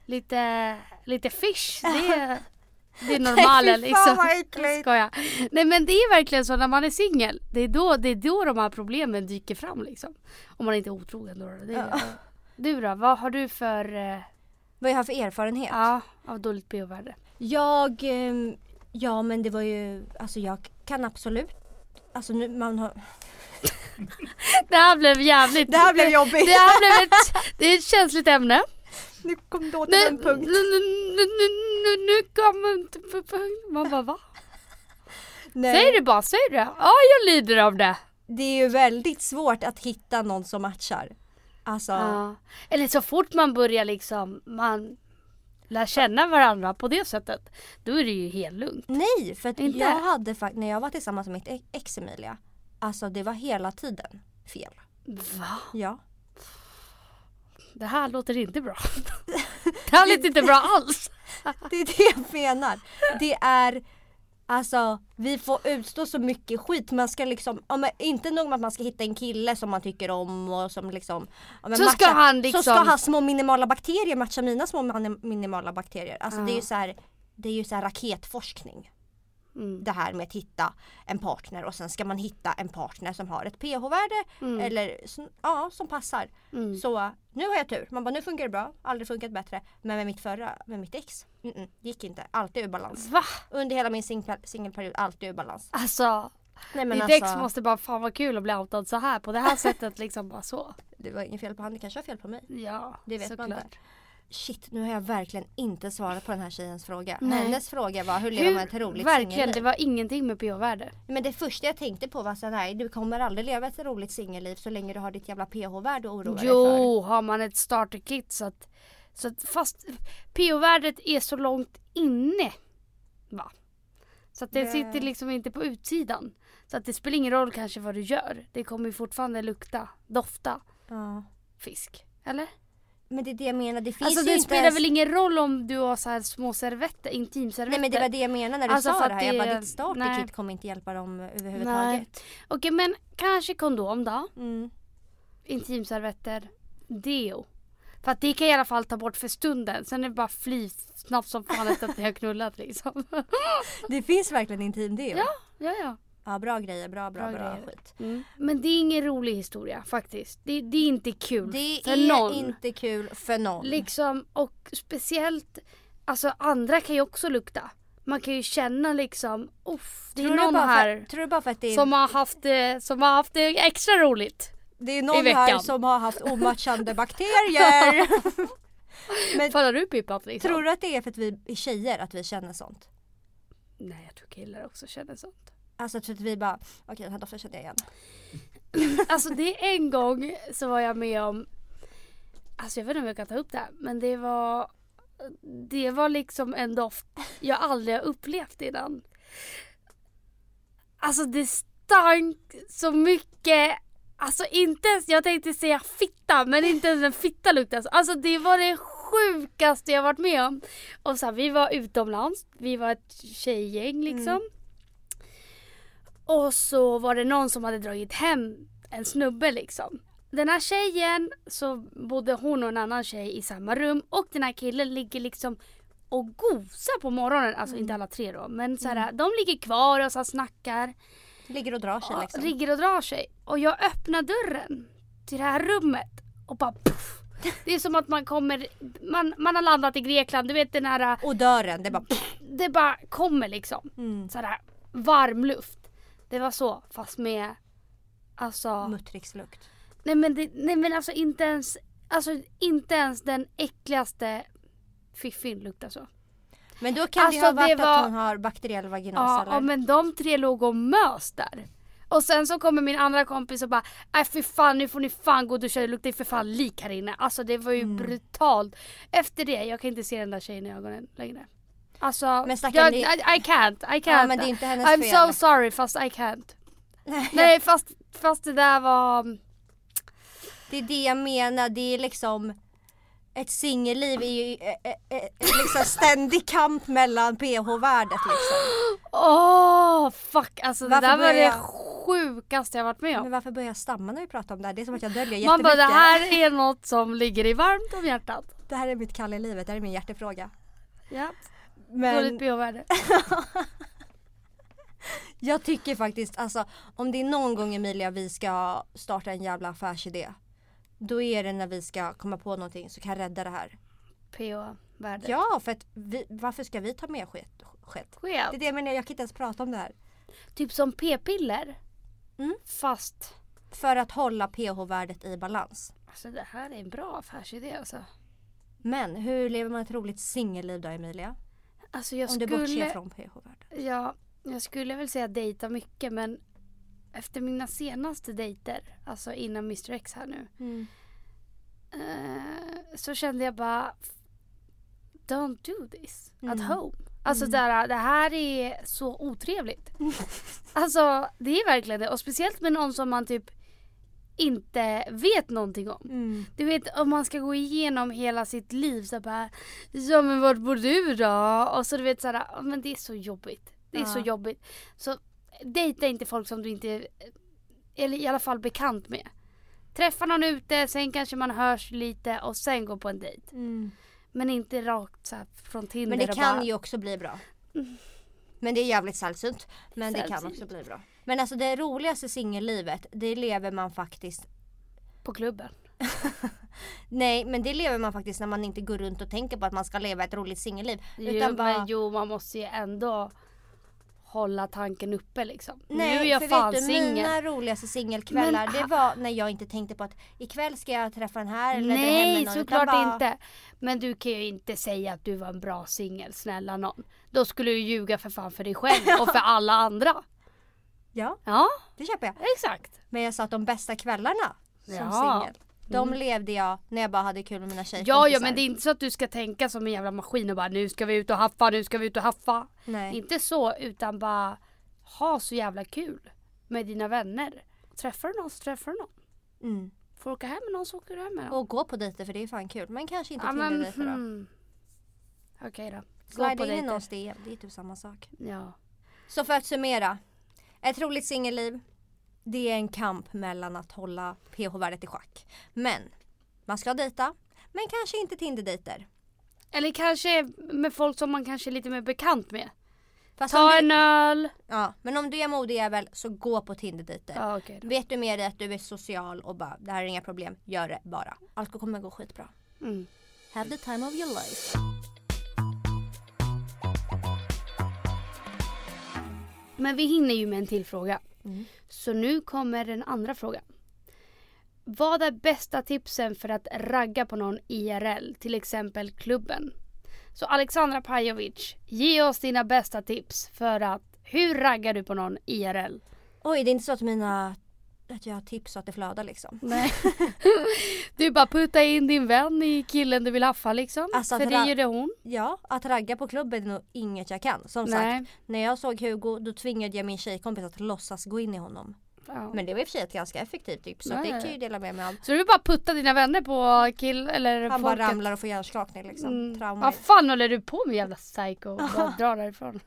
lite, lite fish. Det det är Nej, normalen fy liksom. fan vad. Nej men det är verkligen så när man är singel. Det är då, det är då de här problemen dyker fram liksom. Om man inte är otrogen då. Det är, Ja. Du då, vad har du för eh, Vad jag har för erfarenhet? ja, av dåligt pH-värde? Jag, ehm, ja men det var ju, alltså jag kan absolut, alltså nu man har, Det här blev jävligt... Det här blev jobbigt. Det här blev ett, det är ett känsligt ämne. Nu kom då Nu, nu, nu, nu, nu, nu kommer punkt. Man bara va? Nej. Säg det bara, säg det. Ja jag lider av det. Det är ju väldigt svårt att hitta någon som matchar. Alltså, Ja. Eller så fort man börjar liksom, man lär känna varandra på det sättet. Då är det ju helt lugnt. nej för att Inte? jag hade faktiskt, när jag var tillsammans med mitt ex Emilia, alltså det var hela tiden fel. Va? Ja. Det här låter inte bra. Det här låter inte bra alls. Det är det jag menar. Det är Alltså vi får utstå så mycket skit. Man ska liksom, ja, men inte nog med att man ska hitta en kille som man tycker om och som liksom ja, Så ska han liksom- Så ska hans små minimala bakterier matcha mina små minimala bakterier. Alltså det är ju så här, det är ju så här raketforskning. Mm. Det här med att hitta en partner och sen ska man hitta en partner som har ett pH-värde Mm. eller som- ja, som passar. Så nu har jag tur. Man bara nu funkar det bra, aldrig funkat bättre. Men med mitt förra, med mitt ex, mm -mm, gick inte. Alltid ur balans. Va? Under hela min singel- singelperiod, alltid ur balans. Alltså, Nej men ditt ex alltså, måste bara fan vad kul att bli outad så här på det här sättet liksom bara så. det var inget fel på honom, det kanske var fel på mig. Ja, Det vet man såklart. inte. Shit, nu har jag verkligen inte svarat på den här tjejens fråga. Nej. Hennes fråga var hur lever man ett roligt verkligen, singelliv? det var ingenting med pH-värde. Men det första jag tänkte på var så här, nej du kommer aldrig leva ett roligt singelliv så länge du har ditt jävla pH-värde att oroa dig för. Jo, har man ett starterkit så att, så att fast pH-värdet är så långt inne. Va? Så att det, Det- sitter liksom inte på utsidan. Så att det spelar ingen roll kanske vad du gör. Det kommer ju fortfarande lukta, dofta Ja. fisk. Eller? Men det är det jag menar, det finns Alltså ju det inte spelar ens... väl ingen roll om du har så här små servetter, intimservetter. Nej men det var det jag menade när du Alltså, sa det här. Jag det- bara ditt starterkit nej. kommer inte hjälpa dem Nej. överhuvudtaget. Okej men kanske kondom då? Mm. Intimservetter, deo. För att det kan i alla fall ta bort för stunden. Sen är det bara fly snabbt som fan efter att ni har knullat liksom. Det finns verkligen intimdeo. Ja, ja, ja. Ja bra grejer, bra bra Bra bra, grejer. skit. Mm. Men det är ingen rolig historia faktiskt. Det, det är inte kul Det för är någon. inte kul för någon. Liksom, och speciellt, alltså andra kan ju också lukta. Man kan ju känna liksom, uff, det är tror, du någon bara här för, tror du bara för att det är, som har haft det, som har haft det extra roligt. det är någon här som har haft omatchande bakterier? Men har du pippat liksom? tror du att det är för att vi är tjejer att vi känner sånt? Nej jag tror killar också känner sånt. Alltså för att vi bara, okej den här doften kände jag igen. Alltså det är en gång så var jag med om, alltså jag vet inte om jag kan ta upp det här, men det var, det var liksom en doft jag aldrig har upplevt innan. Alltså det stank så mycket, alltså inte ens, jag tänkte säga fitta, men inte ens en fitta luktade så. Alltså det var det sjukaste jag varit med om. Och så här, vi var utomlands, vi var ett tjejgäng liksom. Och så var det någon som hade dragit hem en snubbe liksom. Den här tjejen, så bodde hon och en annan tjej i samma rum och den här killen ligger liksom och gosar på morgonen. Alltså inte alla tre då men så här, de ligger kvar och så snackar. Ligger och drar sig Ja, liksom. Ligger och drar sig. Och jag öppnar dörren till det här rummet och bara puff. Det är som att man kommer, man, man har landat i Grekland, du vet den här, Och dörren, det bara det bara kommer liksom. mm. Sådär varm luft. Det var så fast med, alltså, muttrikslukt. nej men, det, nej men alltså inte ens, alltså inte ens den äckligaste fiffin luktar så. Men då kan Alltså, det ha det varit var- att hon har bakteriell vaginos Ja, eller? ja men de tre låg och mös där. Och sen så kommer min andra kompis och bara Nej fy fan nu får ni fan gå och duscha, det luktar ju för fan lik här inne. Alltså det var ju Mm. brutalt. Efter det, jag kan inte se den där tjejen i ögonen längre. Alltså, Men jag, I, I can't, I can't. Ja, men det är inte hennes I'm fel. so sorry fast I can't. Nej, Nej fast, fast det där var... Det är det jag menar, det är liksom ett singelliv är ju eh, eh, eh, liksom ständig kamp mellan pH-värdet liksom. Åh fuck alltså Varför det där var det jag- sjukaste jag varit med Men om. varför börjar jag stamma när vi pratar om det här? Det är som att jag döljer jättemycket. Man bara det här är något som ligger i varmt om hjärtat. det här är mitt kall i livet, det här är min hjärtefråga. Ja, Men dåligt pH-värde. jag tycker faktiskt alltså om det är någon gång Emilia vi ska starta en jävla affärsidé. Då är det när vi ska komma på någonting som kan rädda det här. pH-värde. Ja, för att vi, varför ska vi ta med skit? skit? Det är det jag menar, jag kan inte ens prata om det här. Typ som p-piller. Mm. Fast, För att hålla pH-värdet i balans. alltså det här är en bra affärsidé alltså. Men hur lever man ett roligt singelliv då Emilia? Alltså jag Om du bortser från pH-värdet. ja, jag skulle väl säga dejta mycket men efter mina senaste dejter, alltså innan Mr X här nu, Mm. eh, så kände jag bara Don't do this Mm. at home. Alltså där, det här är så otrevligt. alltså det är verkligen det och speciellt med någon som man typ inte vet någonting om. Mm. Du vet om man ska gå igenom hela sitt liv så bara Ja men vart bor du då? Och så du vet såhär, ja men det är så jobbigt. Det är så Ja. jobbigt. Så dejta inte folk som du inte är, eller i alla fall bekant med. Träffa någon ute, sen kanske man hörs lite och sen gå på en dejt. Men inte rakt så från Tinder Men det kan bara, ju också bli bra. Men det är jävligt sällsynt. Men det kan Sällsynt. också bli bra. Men alltså det roligaste singellivet, det lever man faktiskt på klubben. Nej men det lever man faktiskt när man inte går runt och tänker på att man ska leva ett roligt singelliv. Jo, Utan bara, men jo, man måste ju ändå hålla tanken uppe liksom. Nej, nu är jag för fan vet du, singel. mina roligaste singelkvällar Men- det var när jag inte tänkte på att ikväll ska jag träffa den här eller dra hem Nej, med någon. utan såklart bara, inte. Men du kan ju inte säga att du var en bra singel, snälla någon. Då skulle du ljuga för fan för dig själv och för alla andra. Ja, Ja, det köper jag. exakt. Men jag sa att de bästa kvällarna som Ja. singel. De levde jag när jag bara hade kul med mina tjejkompisar. Ja, ja, men det är inte så att du ska tänka som en jävla maskin och bara nu ska vi ut och haffa, nu ska vi ut och haffa. Nej. Inte så, utan bara ha så jävla kul med dina vänner. Träffar du någon så träffar du någon. Mm. Får åka hem med någon så åker du hem med någon. Och gå på dejter för det är fan kul. Men kanske inte Ja, men, Tinder-dejter då. hmm. Okej då. Gå Slida på in i dejter. någons DM, det är typ samma sak. Ja. Så för att summera. Ett roligt singelliv. Det är en kamp mellan att hålla pH-värdet i schack. Men man ska dejta. Men kanske inte Tinder-dejter. Eller kanske med folk som man kanske är lite mer bekant med. Fast Ta du, en öl. ja, men om du är modejävel så gå på Tinder-dejter. Okej då. Vet du med dig att du är social och bara det här är inga problem, gör det bara. Allt kommer gå skitbra. Mm. Have the time of your life. Men vi hinner ju med en till fråga. Mm. Så nu kommer den andra frågan. Vad är bästa tipsen för att ragga på någon IRL, till exempel klubben? Så Alexandra Pajovic, ge oss dina bästa tips för att hur raggar du på någon IRL? Oj, det är inte så att mina att jag har tips så att det flödar liksom. Nej. du bara putta in din vän i killen du vill haffa liksom. Alltså, för det det hon. Ja, att ragga på klubben är nog inget jag kan. Som Nej. sagt, när jag såg Hugo då tvingade jag min tjejkompis att låtsas gå in i honom. Ja. Men det var i och för sig ett ganska effektivt tips så det kan jag ja. ju dela med mig av. Så du vill bara putta dina vänner på kill eller Han bara folket? ramlar och får hjärnskakning liksom. Mm. Trauma. Vad fan håller du på med jävla psycho? Bara dra därifrån.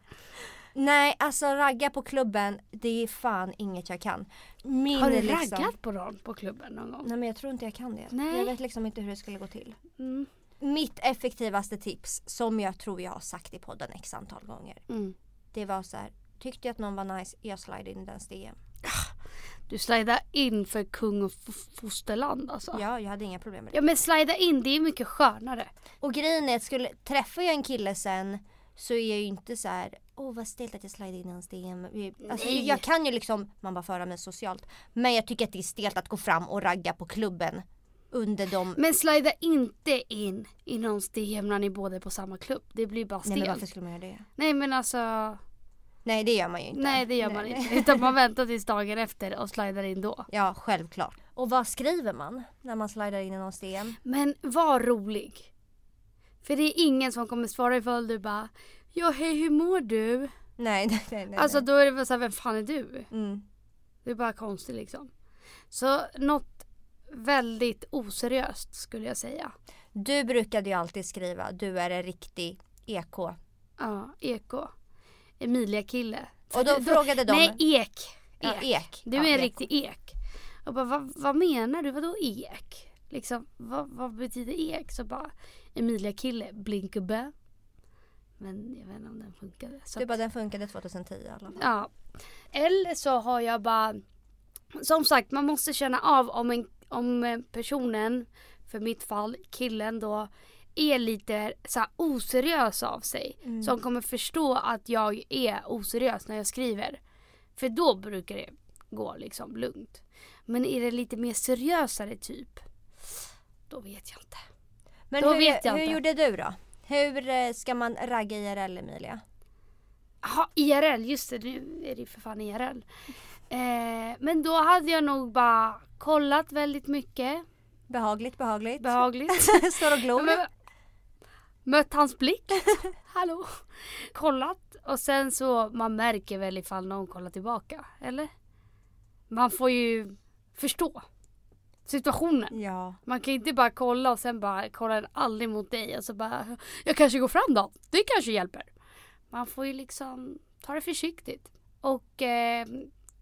Nej, alltså ragga på klubben, det är fan inget jag kan. Min Har du liksom... raggat på någon på klubben någon gång? Nej men jag tror inte jag kan det. Nej. Jag vet liksom inte hur det skulle gå till. Mm. Mitt effektivaste tips som jag tror jag har sagt i podden x antal gånger. Mm. Det var så här. Tyckte jag att någon var nice, jag slide in dens DM. Du slidar in för kung och fosterland alltså. Ja. Ja, jag hade inga problem med det. ja men slida in det är mycket skönare. Och grejen är att skulle, träffar jag en kille sen så är jag ju inte så här. Åh vad stelt att jag slide in i hans DM. Alltså, Nej. jag kan ju liksom, man bara föra mig socialt. Men jag tycker att det är stelt att gå fram och ragga på klubben under de Men slida inte in i någons DM när ni båda är på samma klubb. Det blir bara Nej men stelt. varför skulle man göra det? Nej men alltså. Nej det gör man ju inte. Nej det gör man Nej. inte. Utan man väntar tills dagen efter och slidar in då. Ja självklart. Och vad skriver man när man slidar in i någons DM? Men var rolig. För det är ingen som kommer svara ifall du bara Ja hej hur mår du? Nej nej nej. nej. Alltså då är det väl såhär, vem fan är du? mm. Det är bara konstigt liksom. Så något väldigt oseriöst skulle jag säga. Du brukade ju alltid skriva, du är en riktig EK. Ja, Eko. Emilia kille. Och då frågade de- Nej, ek. Ek. Ja, ek. Du Ja, är en ek. riktig ek. Och bara, vad, vad menar du? Vadå ek? Liksom, vad, vad betyder ek? Så bara, Emilia kille, blinkubbe. Men jag vet inte om den funkade. Så Du bara den funkade 2010 i alla fall. Ja. Eller så har jag bara... Som sagt, man måste känna av om, en, om personen, för mitt fall killen då, är lite så här oseriös av sig. Som kommer förstå att jag är oseriös när jag skriver. För då brukar det gå liksom lugnt. Men är det lite mer seriösare typ, då vet jag inte. Men Då hur, vet jag hur inte. gjorde du då? Hur eh, ska man ragga IRL Emilia? Jaha, IRL, just det, nu är det för fan IRL. Eh, men då hade jag nog bara kollat väldigt mycket. Behagligt, behagligt. Behagligt. Står och glor. Mött hans blick. Hallå. Kollat och sen så man märker väl ifall någon kollar tillbaka. Eller? Man får ju förstå situationen. Ja. Man kan inte bara kolla och sen bara kolla den aldrig mot dig och så bara jag kanske går fram då. Det kanske hjälper. Man får ju liksom ta det försiktigt. Och eh,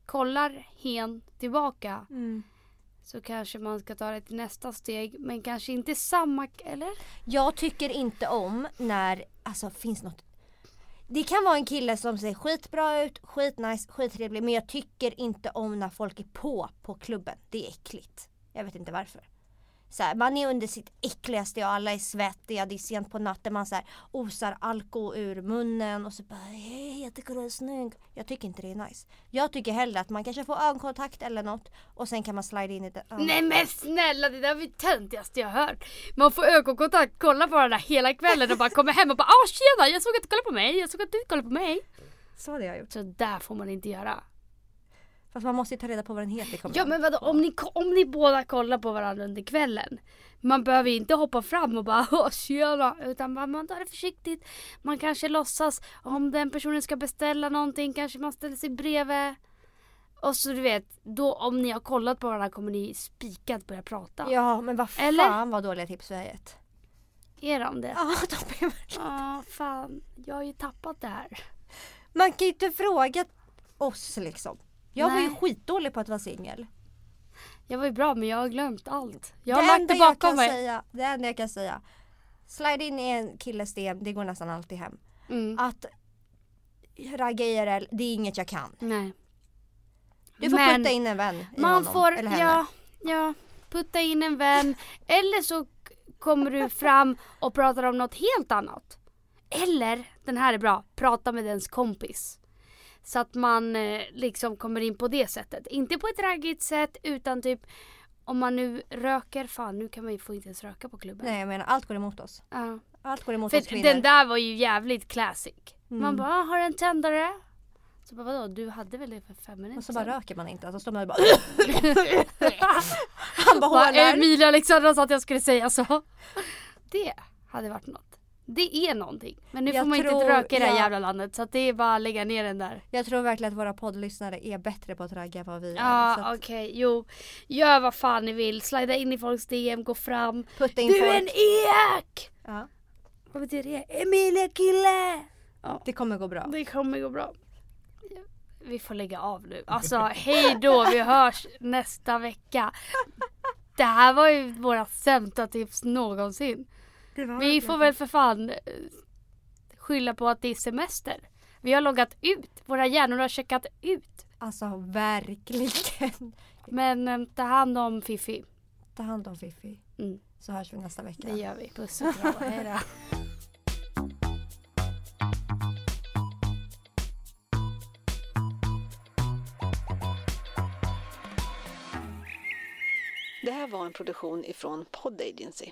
kollar hen tillbaka Mm. så kanske man ska ta det till nästa steg. Men kanske inte samma, eller? Jag tycker inte om när, alltså finns något det kan vara en kille som ser skitbra ut, skitnice, skittrevlig men jag tycker inte om när folk är på på klubben. Det är äckligt. Jag vet inte varför. Så här, man är under sitt äckligaste och alla är svettiga, det är sent på natten, man så här, osar alkohol ur munnen och så bara hej jag tycker du är snygg. Jag tycker inte det är nice. Jag tycker hellre att man kanske får ögonkontakt eller något och sen kan man slide in i det. Nej men snälla det där var det töntigaste jag hört. Man får ögonkontakt, kolla på varandra hela kvällen och bara kommer hem och bara ah tjena jag såg att du kollade på mig, jag såg att du kollade på mig. Så hade jag gjort. Så där får man inte göra. Fast man måste ju ta reda på vad den heter. kommer Ja men vadå om ni, om ni båda kollar på varandra under kvällen. Man behöver ju inte hoppa fram och bara åh tjena. Utan man, man tar det försiktigt. Man kanske låtsas om den personen ska beställa någonting kanske man ställer sig bredvid. Och så du vet, då om ni har kollat på varandra kommer ni spikat börja prata. Ja men vad fan Eller? vad dåliga tips vi har gett. Är de det? Ja, de är verkligen- Ja, fan. Jag har ju tappat det här. Man kan ju inte fråga oss liksom. Jag var ju Nej. skitdålig på att vara singel. Jag var ju bra men jag har glömt allt. Jag har Det lagt det bakom kan mig. Säga, det enda jag kan säga. Slide in i en killes DM, det går nästan alltid hem. Mm. Att ragga IRL, det är inget jag kan. Nej. Du får Men putta in en vän i Man honom, får, eller henne. ja, ja, putta in en vän. Eller så kommer du fram och pratar om något helt annat. Eller, den här är bra, prata med ens kompis. Så att man eh, liksom kommer in på det sättet. Inte på ett raggigt sätt utan typ om man nu röker, fan nu kan man ju få inte ens röka på klubben. Nej jag menar allt går emot oss. Ja. Allt går emot För oss kvinnor. den där var ju jävligt classic. Mm. Man bara, "Ah, har en tändare? Så bara, vadå, du hade väl det för fem minuter Och så bara sedan?" röker man inte. Alltså står man och bara Han Bara, hånar. Emilia Alexandra sa att jag skulle säga så. Det hade varit något. Det är någonting. Men nu Jag får man tror- inte röka i det här ja. jävla landet så att det är bara att lägga ner den där. Jag tror verkligen att våra poddlyssnare är bättre på att ragga än vad vi är. Ja att okej, jo. Gör vad fan ni vill. Slida in i folks DM, gå fram. putta in Du är folk. en ek! Ja, Vad betyder det? Emilia kille! det kommer gå bra. Det kommer gå bra. Vi får lägga av nu. Alltså hej då, vi hörs nästa vecka. Det här var ju våra sämsta tips någonsin. Vi får väl för fan eh, skylla på att det är semester. Vi har loggat ut. Våra hjärnor har checkat ut. Alltså verkligen. Men eh, ta hand om Fifi. Ta hand om Fifi. Mm, Så hörs vi nästa vecka. det gör vi. Puss och kram. Hej då. Det här var en produktion ifrån Pod Agency.